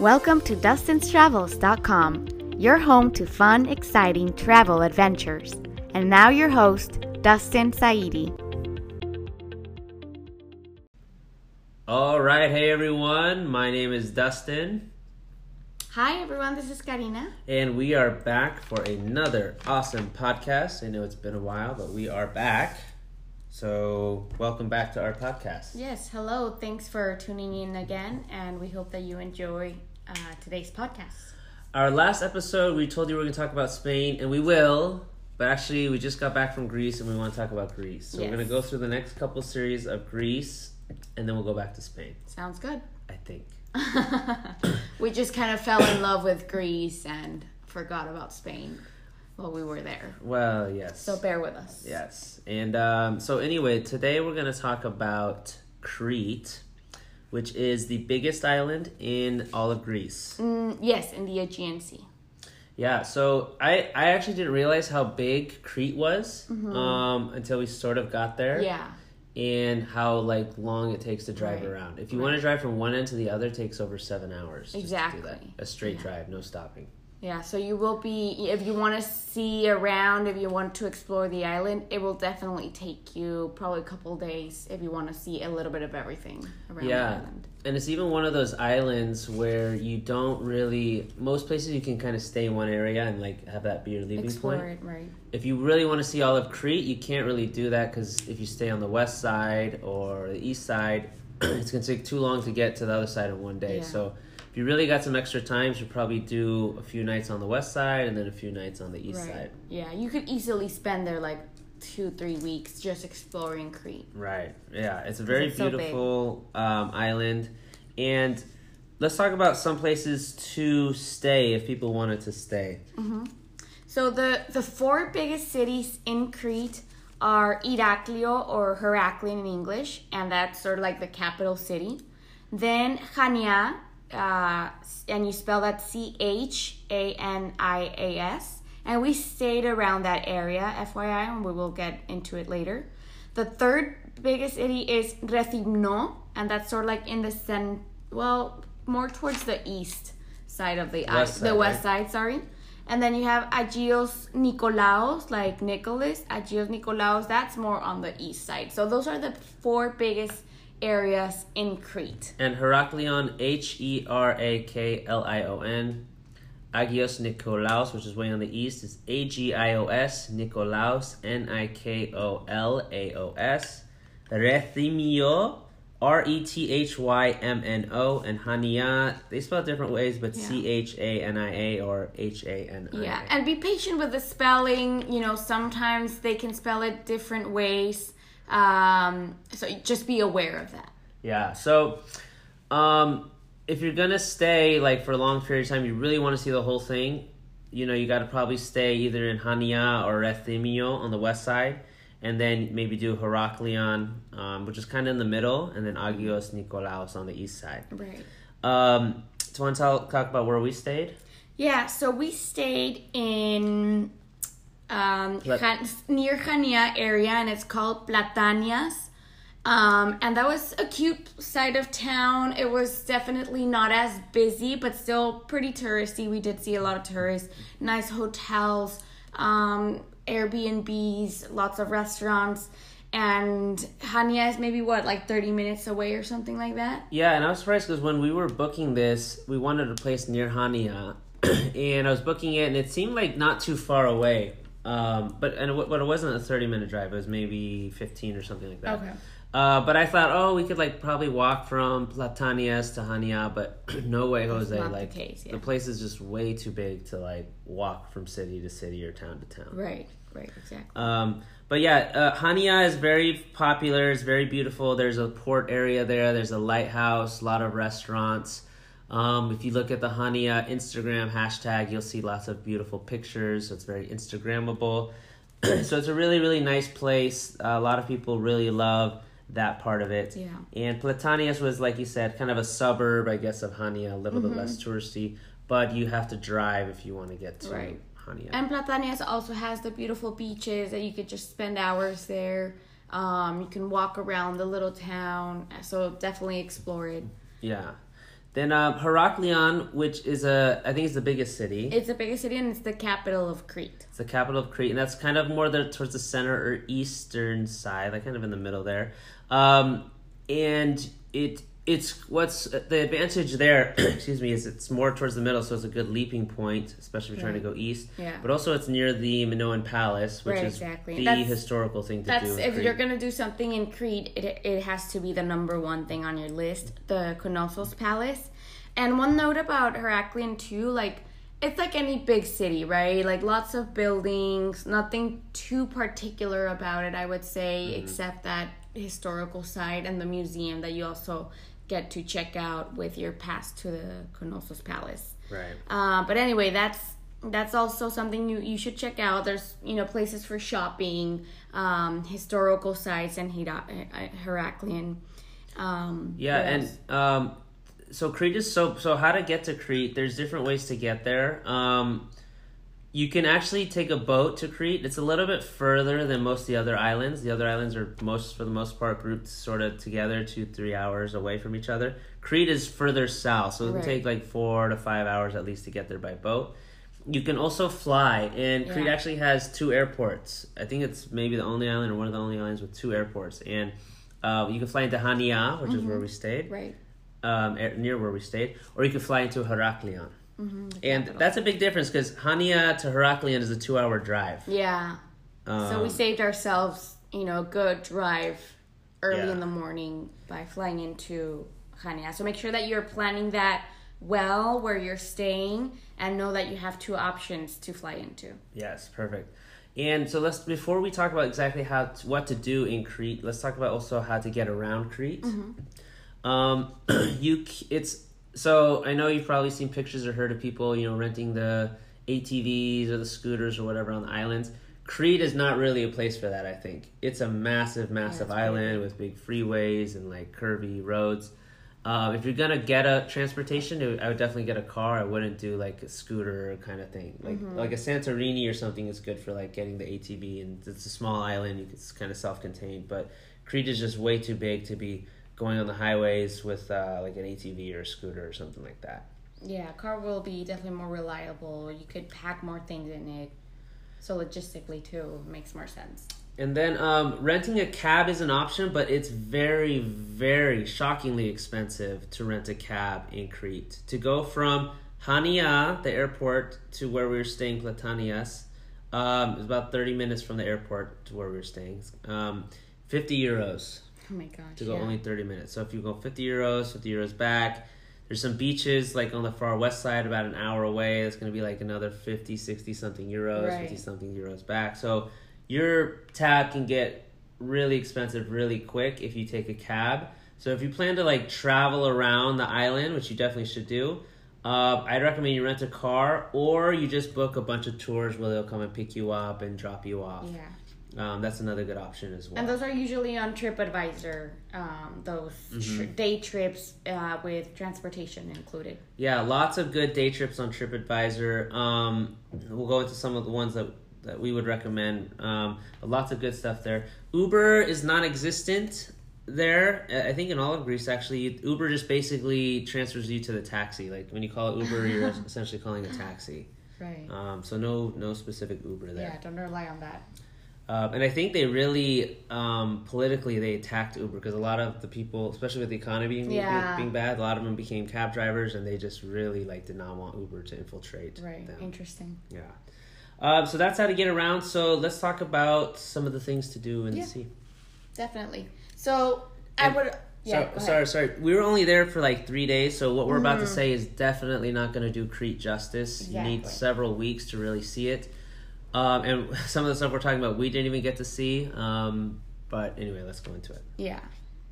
Welcome to Dustin'sTravels.com, your home to fun, exciting travel adventures. And now, your host, Dustin Saidi. All right, hey everyone. My name is Dustin, Hi, everyone, this is Karina. and we are back for another awesome podcast. I know it's been a while, but we are back. So, welcome back to our podcast. Yes, hello. Thanks for tuning in again, and we hope that you enjoy uh, today's podcast. Our last episode, we told you we are going to talk about Spain, and we will. But actually, we just got back from Greece, and we want to talk about Greece. So we're going to go through the next couple series of Greece, and then we'll go back to Spain. Sounds good. I think. we just kind of fell in love with Greece and forgot about Spain while we were there. Well, yes. So bear with us. Yes. And um, so, anyway, today we're going to talk about Crete, which is the biggest island in all of Greece. Mm, yes, in the Aegean Sea. Yeah, so I, I actually didn't realize how big Crete was um, until we sort of got there. Yeah. And how like long it takes to drive Right. around. If you want to drive from one end to the other, it takes over seven hours. just to do that. Exactly. A straight Yeah. drive, no stopping. Yeah, so you will be, if you want to see around, if you want to explore the island, it will definitely take you probably a couple days if you want to see a little bit of everything around the Yeah. island. And it's even one of those islands where you don't really. Most places you can kind of stay in one area and like have that be your leaving Explore point. it, right? If you really want to see all of Crete, you can't really do that because if you stay on the west side or the east side, it's gonna take too long to get to the other side in one day. Yeah. So you really got some extra time, you should probably do a few nights on the west side and then a few nights on the east Right. side. Yeah, you could easily spend there like two, three weeks just exploring Crete. Right. Yeah, it's a very it's so beautiful um, island, and let's talk about some places to stay if people wanted to stay. So the the four biggest cities in Crete are Iraklio or Heraklion in English, and that's sort of like the capital city. Then Chania, uh, and you spell that C H A N I A S. And we stayed around that area, FYI, and we will get into it later. The third biggest city is Rethymno, and that's sort of like in the cen, well, more towards the east side of the West island, the west right? side, sorry. And then you have Agios Nikolaos, like Nicholas, Agios Nikolaos, that's more on the east side. So those are the four biggest areas in Crete. And Heraklion, H E R A K L I O N. Agios Nikolaos, which is way on the east, is A G I O S, Nikolaos, N I K O L A O S. Rethymno, R E T H Y M N O, and Hania, they spell it different ways, but C H A N I A or H A N I A. Yeah, and be patient with the spelling. You know, sometimes they can spell it different ways. Um, so just be aware of that. Yeah. So, um, if you're gonna stay like for a long period of time, you really want to see the whole thing. You know, you got to probably stay either in Hania or Rethymno on the west side, and then maybe do Heraklion, um, which is kind of in the middle, and then Agios Nikolaos on the east side. Right. Um, do you want to tell, talk about where we stayed? Yeah, so we stayed in um, Plat- near Chania area, and it's called Platanias. Um, and that was a cute side of town. It was definitely not as busy, but still pretty touristy. We did see a lot of tourists, nice hotels, um, Airbnbs, lots of restaurants. And Hania is maybe what, like 30 minutes away or something like that? Yeah, and I was surprised because when we were booking this, we wanted a place near Hania, and I was booking it, and it seemed like not too far away. Um, but and it, but it wasn't a thirty minute drive; it was maybe fifteen or something like that. Okay. Uh, but I thought, oh, we could like probably walk from Platanias to Hania, but no way, Jose. not the case, yeah. the place is just way too big to like walk from city to city or town to town. Right, right, exactly. Um, but yeah, uh, Hania is very popular. It's very beautiful. There's a port area there. There's a lighthouse. A lot of restaurants. Um, if you look at the Hania Instagram hashtag, you'll see lots of beautiful pictures. So it's very Instagrammable. so it's a really, really nice place. a lot of people really love that part of it. Yeah. And Platanias was, like you said, kind of a suburb, I guess, of Hania, a little bit less touristy. But you have to drive if you want to get to Right. Hania. And Platanias also has the beautiful beaches that you could just spend hours there. Um, you can walk around the little town, so definitely explore it. Yeah. Then uh, Heraklion, which is a, I think it's the biggest city. It's the biggest city and it's the capital of Crete. It's the capital of Crete, and that's kind of more the, towards the center or eastern side, like kind of in the middle there. Um, and it it's what's the advantage there excuse me is it's more towards the middle so it's a good leaping point especially if you're trying to go east Yeah. but also it's near the minoan palace which Right, is exactly. the That's- historical thing to That's do if Crete. you're gonna do something in Crete, it it has to be the number one thing on your list, the Knossos Palace. And one note about Heraklion too, like it's like any big city, right? Like lots of buildings, nothing too particular about it, I would say, mm-hmm. except that historical side and the museum that you also get to check out with your pass to the Knossos Palace. right Uh, but anyway, that's that's also something you, you should check out. There's you know places for shopping, um, historical sites, and Hera- uh, Heraklion. Um, Yeah, and um, so Crete is so so. How to get to Crete? There's different ways to get there. Um, you can actually take a boat to Crete. It's a little bit further than most of the other islands. The other islands are most, for the most part, grouped sort of together, two three hours away from each other. Crete is further south, so it Right. can take like four to five hours at least to get there by boat. You can also fly, and Crete Yeah. actually has two airports. I think it's maybe the only island or one of the only islands with two airports, and uh, you can fly into Hania, which is where we stayed right. um, near where we stayed, or you can fly into Heraklion. Mm-hmm, and that's a big difference because Hania to Heraklion is a two-hour drive. Yeah. Um, so we saved ourselves, you know, a good drive early Yeah. in the morning by flying into Hania. So make sure that you're planning that well where you're staying and know that you have two options to fly into. yes, perfect. And so let's before we talk about exactly how to, what to do in Crete, let's talk about also how to get around Crete. Um, you it's so I know you've probably seen pictures or heard of people you know renting the ATVs or the scooters or whatever on the islands. Crete is not really a place for that. I think it's a massive, massive pretty island with big freeways and like curvy roads. Um, if you're gonna get a transportation, would- I would definitely get a car. I wouldn't do like a scooter kind of thing. Like like a Santorini or something is good for like getting the ATV, and it's a small island. It's kind of self-contained, but Crete is just way too big to be going on the highways with uh, like an ATV or a scooter or something like that. Yeah, car will be definitely more reliable. You could pack more things in it. So logistically too makes more sense. And then um, renting a cab is an option, but it's very, very shockingly expensive to rent a cab in Crete. To go from Hania, the airport, to where we were staying, Platanias, um, it's about 30 minutes from the airport to where we were staying. Um, 50 euros Oh my gosh. to go yeah. only 30 minutes. So if you go 50 euros, 50 euros back, there's some beaches like on the far west side about an hour away. That's going to be like another 50, 60 something euros, Right. 50 something euros back. So your tab can get really expensive really quick if you take a cab. So if you plan to like travel around the island, which you definitely should do, uh, I'd recommend you rent a car or you just book a bunch of tours where they'll come and pick you up and drop you off. Yeah. Um, that's another good option as well. And those are usually on TripAdvisor, um, those Mm-hmm. tri- day trips uh, with transportation included. Yeah, lots of good day trips on TripAdvisor. Um, we'll go into some of the ones that, that we would recommend. Um, lots of good stuff there. Uber is non-existent there. I I think in all of Greece, actually, Uber just basically transfers you to the taxi. Like when you call it Uber, you're essentially calling a taxi. Right. Um, so no, no specific Uber there. yeah, don't rely on that. Um, and I think they really um, politically they attacked Uber because a lot of the people, especially with the economy being, Yeah. being bad, a lot of them became cab drivers, and they just really like did not want Uber to infiltrate Right. them. Interesting. Yeah. Um, so that's how to get around. So let's talk about some of the things to do in Yeah. the sea. Definitely. So I would. Yeah. so, sorry, sorry. We were only there for like three days, so what we're about to Mm. say is definitely not going to do Crete justice. You need several weeks to really see it. Um, and some of the stuff we're talking about, we didn't even get to see. Um, but anyway, let's go into it. Yeah.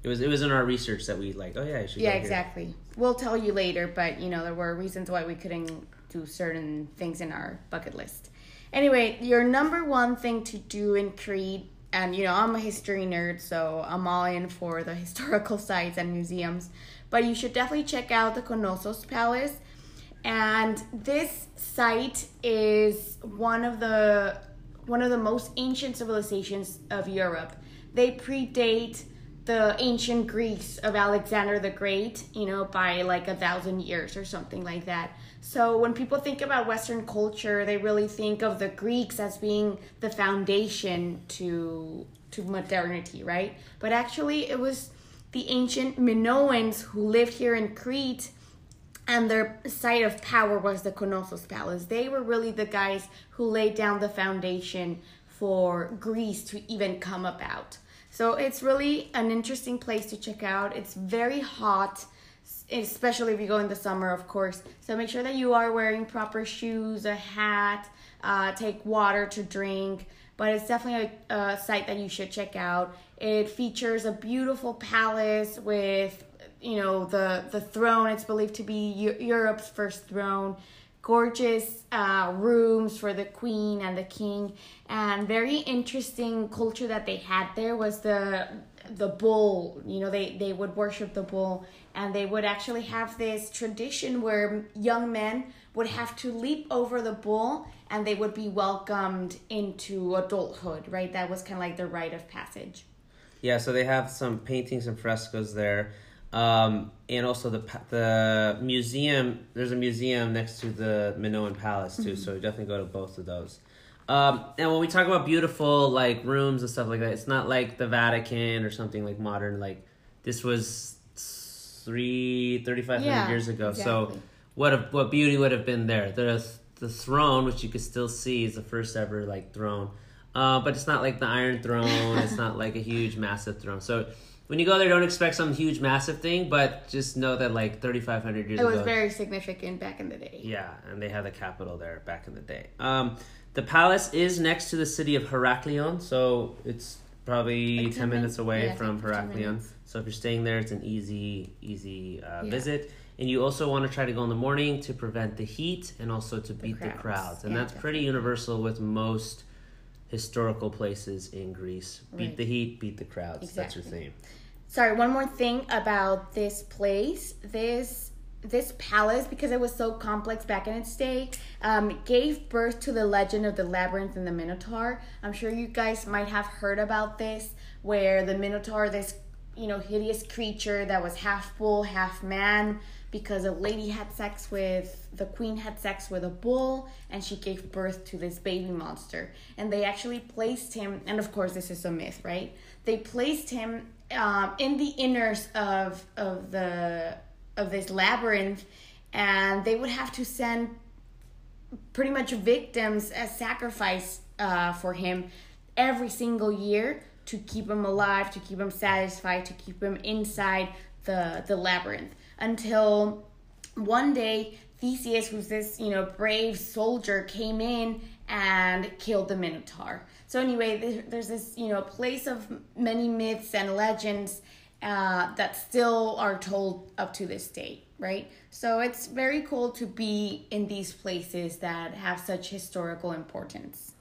It was it was in our research that we like. Oh yeah, you should. Yeah, exactly. We'll tell you later, but you know there were reasons why we couldn't do certain things in our bucket list. Anyway, your number one thing to do in Crete, and you know I'm a history nerd, so I'm all in for the historical sites and museums. But you should definitely check out the Knossos Palace. And this site is one of the one of the most ancient civilizations of Europe. They predate the ancient Greece of Alexander the Great, you know, by like a thousand years or something like that. So when people think about Western culture, they really think of the Greeks as being the foundation to to modernity, right? But actually, it was the ancient Minoans who lived here in Crete, and their site of power was the Knossos Palace. They were really the guys who laid down the foundation for Greece to even come about. So it's really an interesting place to check out. It's very hot, especially if you go in the summer, of course. So make sure that you are wearing proper shoes, a hat, uh, take water to drink. But it's definitely a, a site that you should check out. It features a beautiful palace with, you know, the the throne. It's believed to be Europe's first throne. Gorgeous uh, rooms for the queen and the king. And very interesting culture that they had there was the the bull. You know they they would worship the bull. And they would actually have this tradition where young men would have to leap over the bull and they would be welcomed into adulthood right? That was kind of like the rite of passage. Yeah so they have some paintings and frescoes there um, and also the the museum. There's a museum next to the Minoan Palace too, mm-hmm. so definitely go to both of those. Um, and when we talk about beautiful like rooms and stuff like that, it's not like the Vatican or something like modern. Like this was three thirty five hundred yeah, years ago. Exactly. So what a, what beauty would have been there? The the throne, which you could still see, is the first ever like throne. Uh, but it's not like the Iron Throne. it's not like a huge, massive throne. So when you go there, don't expect some huge, massive thing, but just know that like 3,500 years ago. It was ago, very significant back in the day. Yeah, and they had the capital there back in the day. Um, the palace is next to the city of Heraklion, so it's probably like 10, 10 minutes away yeah, from Heraklion. So if you're staying there, it's an easy, easy uh, yeah. visit. And you also want to try to go in the morning to prevent the heat and also to beat the crowds. The crowds. And yeah, that's definitely. pretty universal with most historical places in Greece. Beat right. the heat, beat the crowds. Exactly. That's your theme. Sorry, one more thing about this place. This this palace, because it was so complex back in its day, um, gave birth to the legend of the labyrinth and the Minotaur. I'm sure you guys might have heard about this, where the Minotaur, this you know hideous creature that was half bull, half man, because a lady had sex with the queen had sex with a bull and she gave birth to this baby monster. And they actually placed him and of course this is a myth right? They placed him um, in the inners of of the of this labyrinth and they would have to send pretty much victims as sacrifice uh, for him every single year to keep him alive to keep him satisfied to keep him inside the the labyrinth until one day Theseus, who's this, you know, brave soldier, came in and killed the Minotaur. So anyway, there's this, you know, place of many myths and legends uh, that still are told up to this day, right? So it's very cool to be in these places that have such historical importance.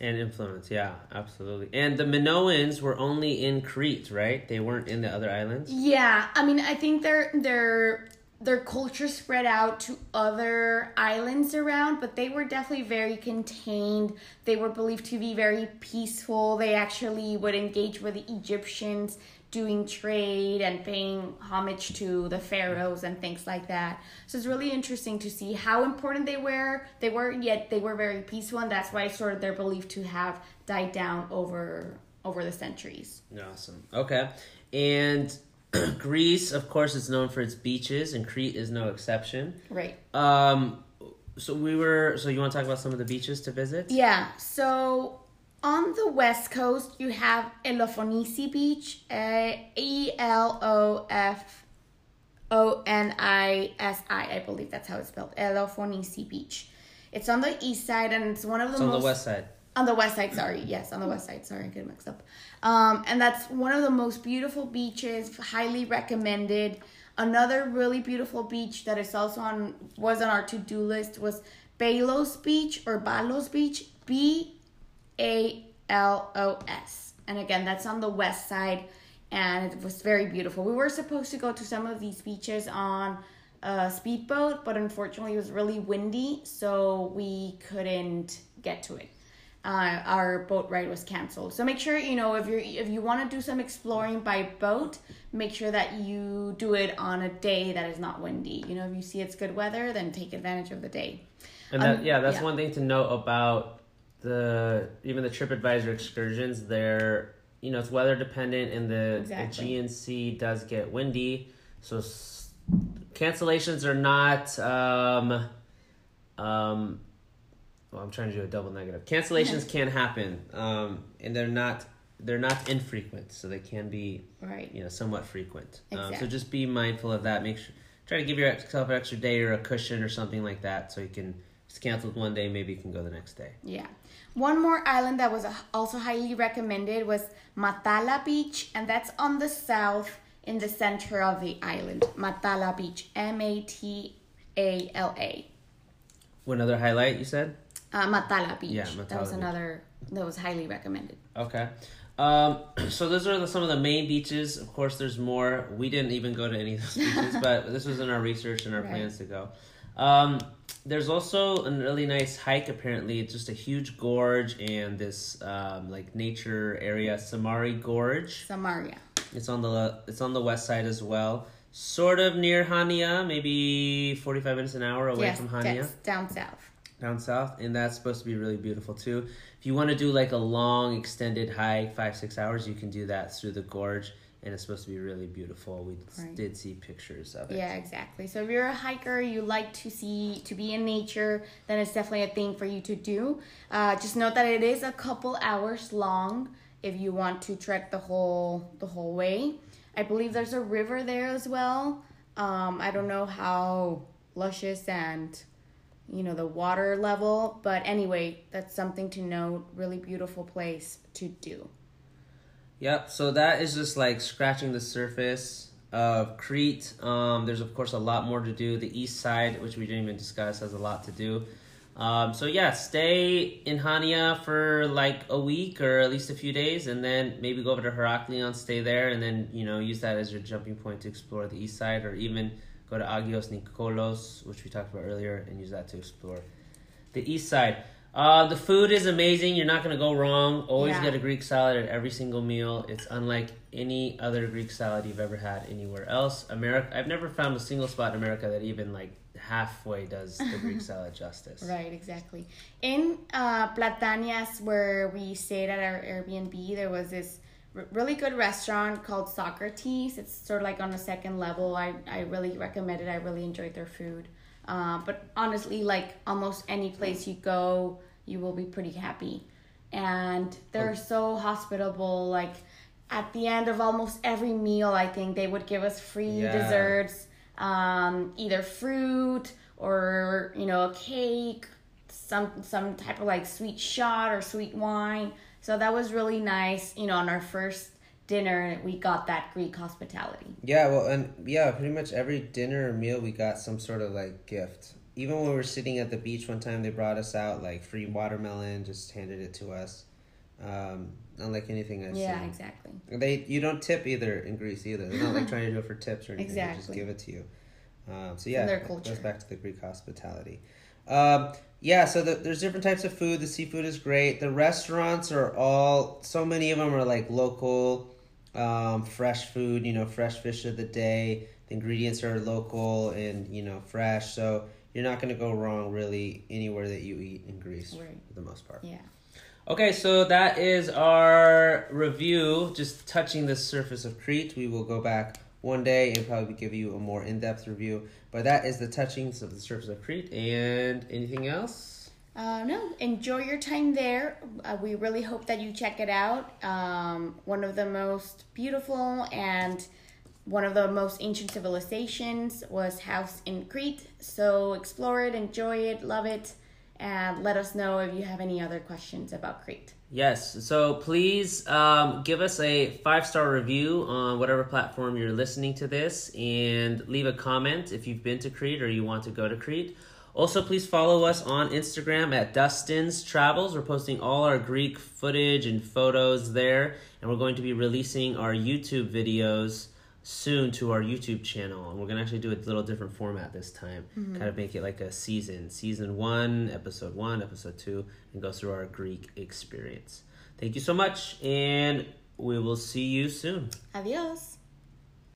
And influence, yeah, absolutely. And the Minoans were only in Crete, right? They weren't in the other islands. Yeah, I mean, I think their their their culture spread out to other islands around, but they were definitely very contained. They were believed to be very peaceful. They actually would engage with the Egyptians doing trade and paying homage to the pharaohs and things like that. So it's really interesting to see how important they were. They were yet they were very peaceful, and that's why sort of they're believed to have died down over over the centuries. Awesome. Okay, and. Greece, of course, is known for its beaches, and Crete is no exception. Right. Um. So we were. So you want to talk about some of the beaches to visit? Yeah. So on the west coast, you have Elofonisi Beach, E L O F O N I S I, I believe that's how it's spelled. Elofonisi Beach. It's on the east side, and it's one of the it's most. on the west side. On the west side, sorry. Yes, on the west side. Sorry, I get mixed up. Um, and that's one of the most beautiful beaches. Highly recommended. Another really beautiful beach that is also on was on our to do list was Balos Beach or Balos Beach. B a L O S. And again, that's on the west side, and it was very beautiful. We were supposed to go to some of these beaches on a speedboat, but unfortunately, it was really windy, so we couldn't get to it. uh, our boat ride was canceled. So make sure you know if you're if you want to do some exploring by boat, make sure that you do it on a day that is not windy. You know, if you see it's good weather, then take advantage of the day. And that, Um, yeah, that's yeah. one thing to note about the even the TripAdvisor excursions. They're you know it's weather dependent, and the Exactly. Aegean Sea does get windy, so s- cancellations are not. Um, um, well, I'm trying to do a double negative. Cancellations can happen, um, and they're not they're not infrequent, so they can be Right. you know somewhat frequent. Um, so just be mindful of that. Make sure try to give yourself an extra day or a cushion or something like that, so you can. It's canceled one day, maybe you can go the next day. Yeah. One more island that was also highly recommended was Matala Beach, and that's on the south in the center of the island. Matala Beach, M A T A L A. One other highlight you said? Uh, Matala Beach. Yeah, that was Beach. another that was highly recommended. Okay. Um, so those are the, some of the main beaches. Of course, there's more. We didn't even go to any of those beaches, but this was in our research and our Right. plans to go. Um, there's also a really nice hike. Apparently, it's just a huge gorge and this um, like nature area, Samari Gorge. Samaria. It's on the it's on the west side as well. Sort of near Hania, maybe forty five minutes an hour away yes, from Hania that's down south. down south, and that's supposed to be really beautiful too. If you want to do like a long extended hike, five six hours, you can do that through the gorge, and it's supposed to be really beautiful. We Right. did see pictures of it. Yeah, exactly. So if you're a hiker, you like to see to be in nature, then it's definitely a thing for you to do. Uh, just note that it is a couple hours long if you want to trek the whole the whole way. I believe there's a river there as well. Um, I don't know how luscious and you know the water level, but anyway, that's something to note. Really beautiful place to do. Yep. So that is just like scratching the surface of Crete. Um, there's of course a lot more to do. The east side, which we didn't even discuss, has a lot to do. Um, so yeah, stay in Hania for like a week or at least a few days, and then maybe go over to Heraklion, stay there, and then you know use that as your jumping point to explore the east side, or even go to Agios Nikolaos, which we talked about earlier, and use that to explore the east side. Uh, the food is amazing. You're not gonna go wrong. Always Yeah. get a Greek salad at every single meal. It's unlike any other Greek salad you've ever had anywhere else. America, I've never found a single spot in America that even like halfway does the Greek salad justice. Right, exactly. In uh, Platanias, where we stayed at our Airbnb, there was this r- really good restaurant called Socrates. It's sort of like on the second level. I, I really recommend it. I really enjoyed their food. Uh, but honestly, like almost any place you go, you will be pretty happy. And they're so hospitable. Like at the end of almost every meal, I think they would give us free Yeah. desserts, um, either fruit or you know a cake, some some type of like sweet shot or sweet wine. So that was really nice. You know, on our first dinner, we got that Greek hospitality. Yeah, well, and yeah, pretty much every dinner or meal we got some sort of like gift. Even when we were sitting at the beach one time, they brought us out like free watermelon, just handed it to us. Um, unlike anything I've Yeah, seen. exactly. They you don't tip either in Greece either. They're not like trying to do it for tips or anything. They just give it to you. Um, so yeah, their it culture. goes back to the Greek hospitality. Um, yeah, so the, there's different types of food. The seafood is great. The restaurants are all so many of them are like local, um, fresh food. You know, fresh fish of the day. The ingredients are local and you know fresh. So you're not going to go wrong really anywhere that you eat in Greece Right. for the most part. Yeah. Okay, so that is our review, just touching the surface of Crete. We will go back one day and probably give you a more in depth review. But that is the touchings of the surface of Crete. And anything else? Uh, no, enjoy your time there. Uh, we really hope that you check it out. Um, one of the most beautiful and one of the most ancient civilizations was housed in Crete. So explore it, enjoy it, love it, and let us know if you have any other questions about Crete. Yes, so please um, give us a five star review on whatever platform you're listening to this and leave a comment if you've been to Crete or you want to go to Crete. Also, please follow us on Instagram at Dustin's Travels. We're posting all our Greek footage and photos there, and we're going to be releasing our YouTube videos soon to our YouTube channel, and we're gonna actually do a little different format this time. Mm-hmm. Kind of make it like a season, season one, episode one, episode two, and go through our Greek experience. Thank you so much, and we will see you soon. Adios.